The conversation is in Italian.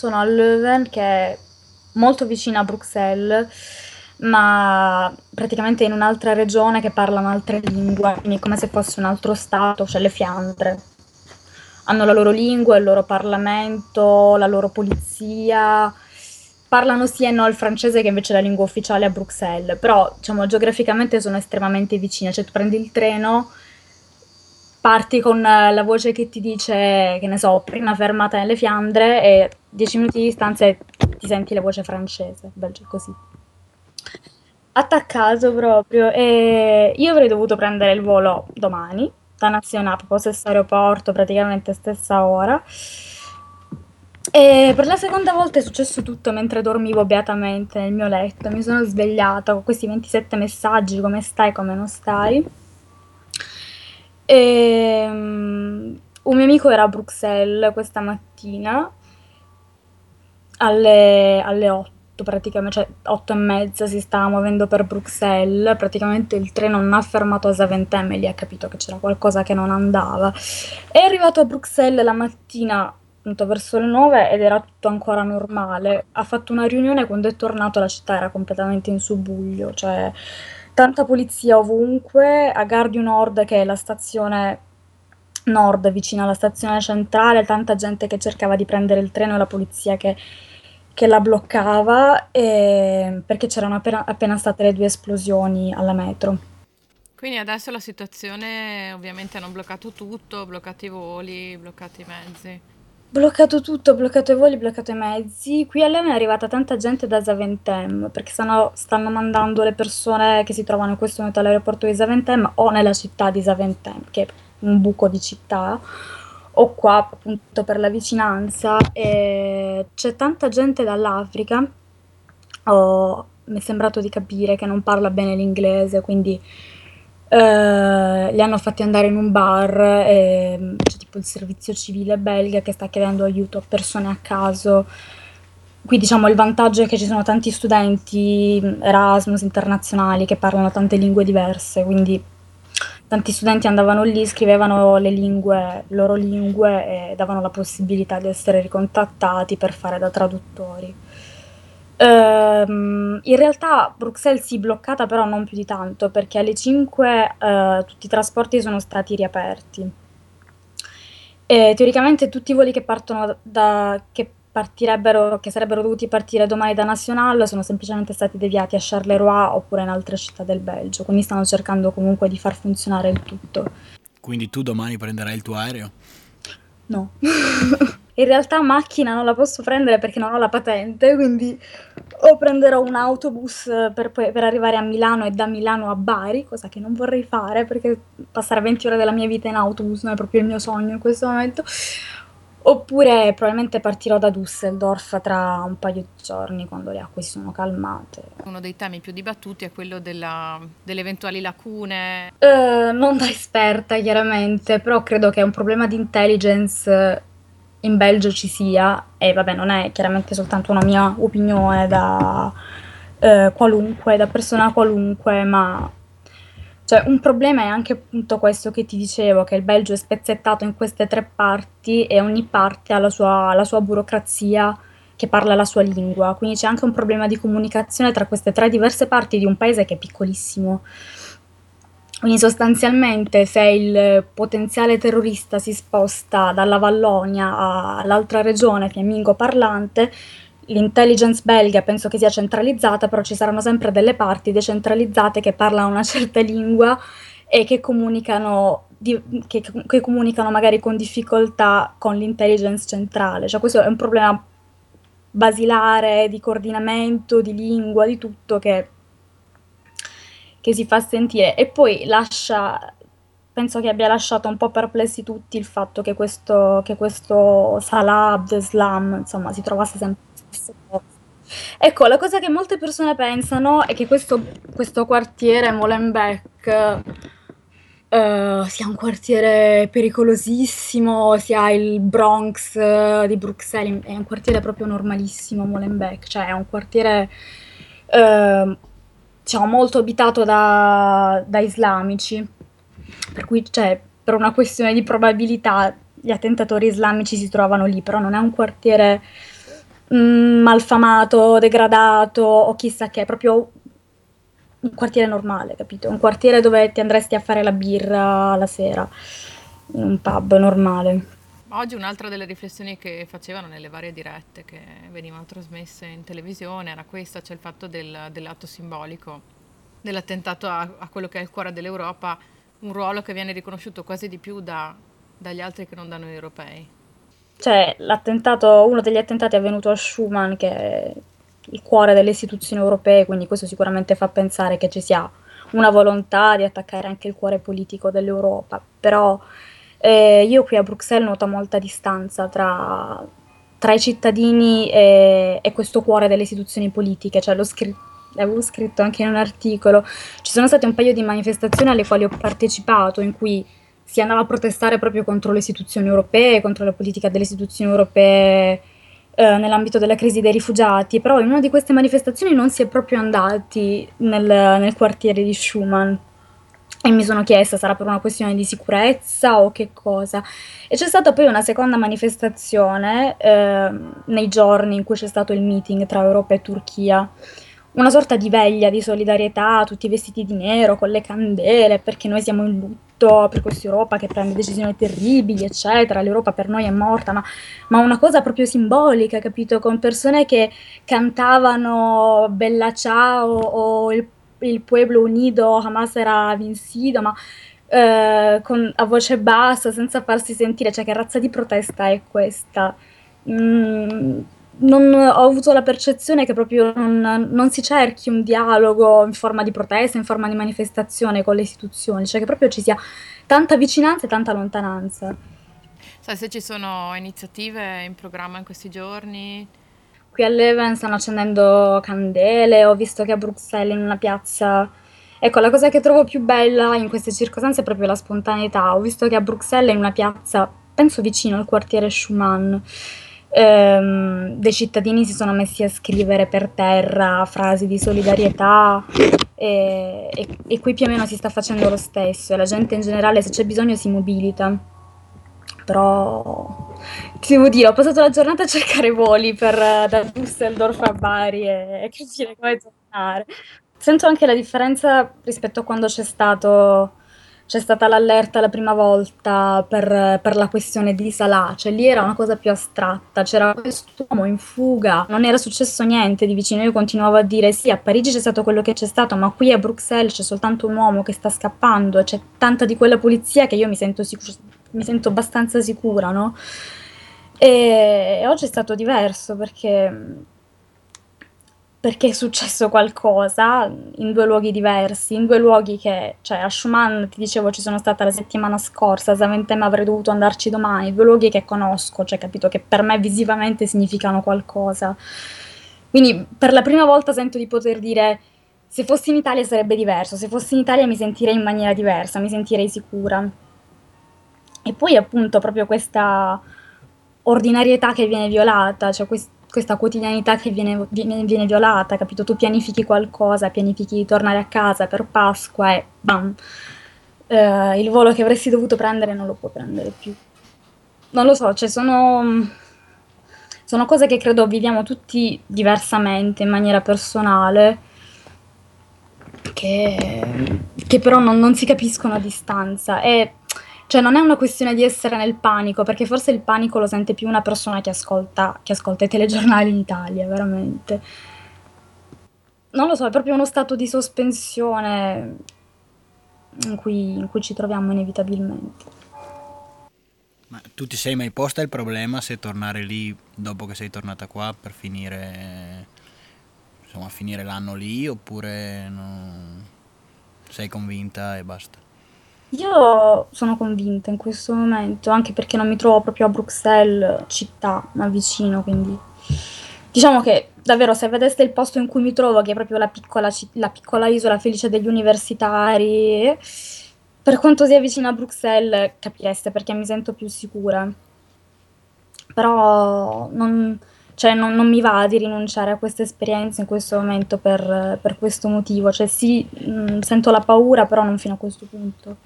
sono a Leuven, che è molto vicina a Bruxelles, ma praticamente in un'altra regione che parla un'altra lingua, quindi come se fosse un altro stato, cioè le Fiandre. Hanno la loro lingua, il loro parlamento, la loro polizia. Parlano sì e no il francese che invece è la lingua ufficiale a Bruxelles, però diciamo geograficamente sono estremamente vicine, cioè tu prendi il treno parti con la voce che ti dice, che ne so, prima fermata nelle Fiandre e dieci minuti di distanza ti senti la voce francese, belgio così. Attaccato proprio e io avrei dovuto prendere il volo domani da Nazionale, proprio stesso aeroporto, praticamente stessa ora. E per la seconda volta è successo tutto mentre dormivo beatamente nel mio letto. Mi sono svegliata con questi 27 messaggi: come stai, come non stai. E, um, un mio amico era a Bruxelles questa mattina alle, alle 8 praticamente, cioè 8 e mezza si stava muovendo per Bruxelles, praticamente il treno non ha fermato a Zaventem e lì ha capito che c'era qualcosa che non andava. È arrivato a Bruxelles la mattina appunto verso le 9 ed era tutto ancora normale. Ha fatto una riunione quando è tornato la città era completamente in subbuglio, cioè tanta polizia ovunque, a du Nord che è la stazione nord vicino alla stazione centrale, tanta gente che cercava di prendere il treno e la polizia che, che la bloccava e, perché c'erano appena, appena state le due esplosioni alla metro. Quindi adesso la situazione ovviamente hanno bloccato tutto, bloccato i voli, bloccato i mezzi. Bloccato tutto, bloccato i voli, bloccato i mezzi. Qui a Lemme è arrivata tanta gente da Zaventem, perché stanno, stanno mandando le persone che si trovano in questo momento all'aeroporto di Zaventem o nella città di Zaventem, che è un buco di città, o qua appunto per la vicinanza. E c'è tanta gente dall'Africa, oh, mi è sembrato di capire che non parla bene l'inglese, quindi eh, li hanno fatti andare in un bar e c'è tipo il servizio civile belga che sta chiedendo aiuto a persone a caso. Qui diciamo il vantaggio è che ci sono tanti studenti Erasmus internazionali che parlano tante lingue diverse, quindi tanti studenti andavano lì, scrivevano le lingue, loro lingue e davano la possibilità di essere ricontattati per fare da traduttori. Ehm, in realtà Bruxelles si è bloccata, però non più di tanto, perché alle 5 eh, tutti i trasporti sono stati riaperti. E teoricamente tutti i voli che partono da, che partirebbero, che sarebbero dovuti partire domani da National sono semplicemente stati deviati a Charleroi oppure in altre città del Belgio, quindi stanno cercando comunque di far funzionare il tutto. Quindi tu domani prenderai il tuo aereo? No. In realtà macchina non la posso prendere perché non ho la patente, quindi o prenderò un autobus per, per arrivare a Milano e da Milano a Bari, cosa che non vorrei fare perché passare 20 ore della mia vita in autobus non è proprio il mio sogno in questo momento. Oppure probabilmente partirò da Düsseldorf tra un paio di giorni quando le acque si sono calmate. Uno dei temi più dibattuti è quello della, delle eventuali lacune. Uh, non da esperta chiaramente, però credo che è un problema di intelligence in Belgio ci sia, e vabbè non è chiaramente soltanto una mia opinione da eh, qualunque, da persona qualunque, ma cioè, un problema è anche appunto questo che ti dicevo, che il Belgio è spezzettato in queste tre parti e ogni parte ha la sua, la sua burocrazia che parla la sua lingua, quindi c'è anche un problema di comunicazione tra queste tre diverse parti di un paese che è piccolissimo. Quindi sostanzialmente se il potenziale terrorista si sposta dalla Vallonia all'altra regione fiammingo parlante, l'intelligence belga penso che sia centralizzata, però ci saranno sempre delle parti decentralizzate che parlano una certa lingua e che comunicano, di, che, che comunicano magari con difficoltà con l'intelligence centrale. Cioè questo è un problema basilare di coordinamento, di lingua, di tutto che che si fa sentire e poi lascia penso che abbia lasciato un po' perplessi tutti il fatto che questo, che questo Salah Abdeslam insomma si trovasse sempre. Ecco, la cosa che molte persone pensano è che questo, questo quartiere Molenbeek uh, sia un quartiere pericolosissimo, sia il Bronx uh, di Bruxelles, è un quartiere proprio normalissimo Molenbeek, cioè è un quartiere uh, diciamo, molto abitato da, da islamici, per cui cioè, per una questione di probabilità gli attentatori islamici si trovano lì, però non è un quartiere mh, malfamato, degradato o chissà che, è proprio un quartiere normale, capito? Un quartiere dove ti andresti a fare la birra la sera, in un pub normale. Oggi un'altra delle riflessioni che facevano nelle varie dirette che venivano trasmesse in televisione era questa, cioè il fatto del, dell'atto simbolico, dell'attentato a, a, quello che è il cuore dell'Europa, un ruolo che viene riconosciuto quasi di più da, dagli altri che non da noi europei. Cioè, uno degli attentati è avvenuto a Schuman, che è il cuore delle istituzioni europee, quindi questo sicuramente fa pensare che ci sia una volontà di attaccare anche il cuore politico dell'Europa, però eh, io qui a Bruxelles noto molta distanza tra, tra i cittadini e, e, questo cuore delle istituzioni politiche, cioè l'ho scritto l'avevo scritto anche in un articolo, ci sono state un paio di manifestazioni alle quali ho partecipato in cui si andava a protestare proprio contro le istituzioni europee, contro la politica delle istituzioni europee eh, nell'ambito della crisi dei rifugiati, però in una di queste manifestazioni non si è proprio andati nel, nel quartiere di Schumann e mi sono chiesta sarà per una questione di sicurezza o che cosa. E c'è stata poi una seconda manifestazione eh, nei giorni in cui c'è stato il meeting tra Europa e Turchia. Una sorta di veglia di solidarietà, tutti vestiti di nero, con le candele, perché noi siamo in lutto per questa Europa che prende decisioni terribili, eccetera. L'Europa per noi è morta, ma, ma una cosa proprio simbolica, capito? Con persone che cantavano Bella Ciao o il il Pueblo Unido Hamas era vencido, ma eh, con, a voce bassa, senza farsi sentire, cioè che razza di protesta è questa? Mm, non, ho avuto la percezione che proprio non, non, si cerchi un dialogo in forma di protesta, in forma di manifestazione con le istituzioni, cioè che proprio ci sia tanta vicinanza e tanta lontananza. Sai se ci sono iniziative in programma in questi giorni? Qui a Leven stanno accendendo candele, ho visto che a Bruxelles in una piazza... Ecco, la cosa che trovo più bella in queste circostanze è proprio la spontaneità. Ho visto che a Bruxelles in una piazza, penso vicino al quartiere Schumann, ehm, dei cittadini si sono messi a scrivere per terra frasi di solidarietà e, e, e qui più o meno si sta facendo lo stesso. E la gente in generale se c'è bisogno si mobilita. Però ti devo dire, ho passato la giornata a cercare voli per, da Düsseldorf a Bari e, e capire come tornare. Sento anche la differenza rispetto a quando c'è stato c'è stata l'allerta la prima volta per, per, la questione di Salah, cioè lì era una cosa più astratta, c'era quest'uomo in fuga, non era successo niente di vicino, io continuavo a dire sì, a Parigi c'è stato quello che c'è stato, ma qui a Bruxelles c'è soltanto un uomo che sta scappando. C'è tanta di quella polizia che io mi sento sicura mi sento abbastanza sicura, no? E oggi è stato diverso perché, perché è successo qualcosa in due luoghi diversi, in due luoghi che, cioè a Schumann ti dicevo ci sono stata la settimana scorsa, a Zaventem avrei dovuto andarci domani, due luoghi che conosco, cioè capito che per me visivamente significano qualcosa. Quindi per la prima volta sento di poter dire se fossi in Italia sarebbe diverso, se fossi in Italia mi sentirei in maniera diversa, mi sentirei sicura. E poi appunto proprio questa ordinarietà che viene violata, cioè quest- questa quotidianità che viene, viene, viene, violata, capito? Tu pianifichi qualcosa, pianifichi di tornare a casa per Pasqua e bam, eh, il volo che avresti dovuto prendere non lo puoi prendere più. Non lo so, cioè sono, sono cose che credo viviamo tutti diversamente, in maniera personale, che, che però non, non si capiscono a distanza. E cioè non è una questione di essere nel panico, perché forse il panico lo sente più una persona che ascolta, che ascolta i telegiornali in Italia, veramente. Non lo so, è proprio uno stato di sospensione in cui, in cui ci troviamo inevitabilmente. Ma tu ti sei mai posta il problema se tornare lì dopo che sei tornata qua per finire, insomma, finire l'anno lì oppure non sei convinta e basta? Io sono convinta in questo momento, anche perché non mi trovo proprio a Bruxelles città, ma vicino, quindi diciamo che davvero se vedeste il posto in cui mi trovo, che è proprio la piccola, la piccola isola felice degli universitari, per quanto sia vicino a Bruxelles capireste perché mi sento più sicura. Però non, cioè, non, non mi va di rinunciare a questa esperienza in questo momento per, per questo motivo. Cioè sì, mh, sento la paura, però non fino a questo punto.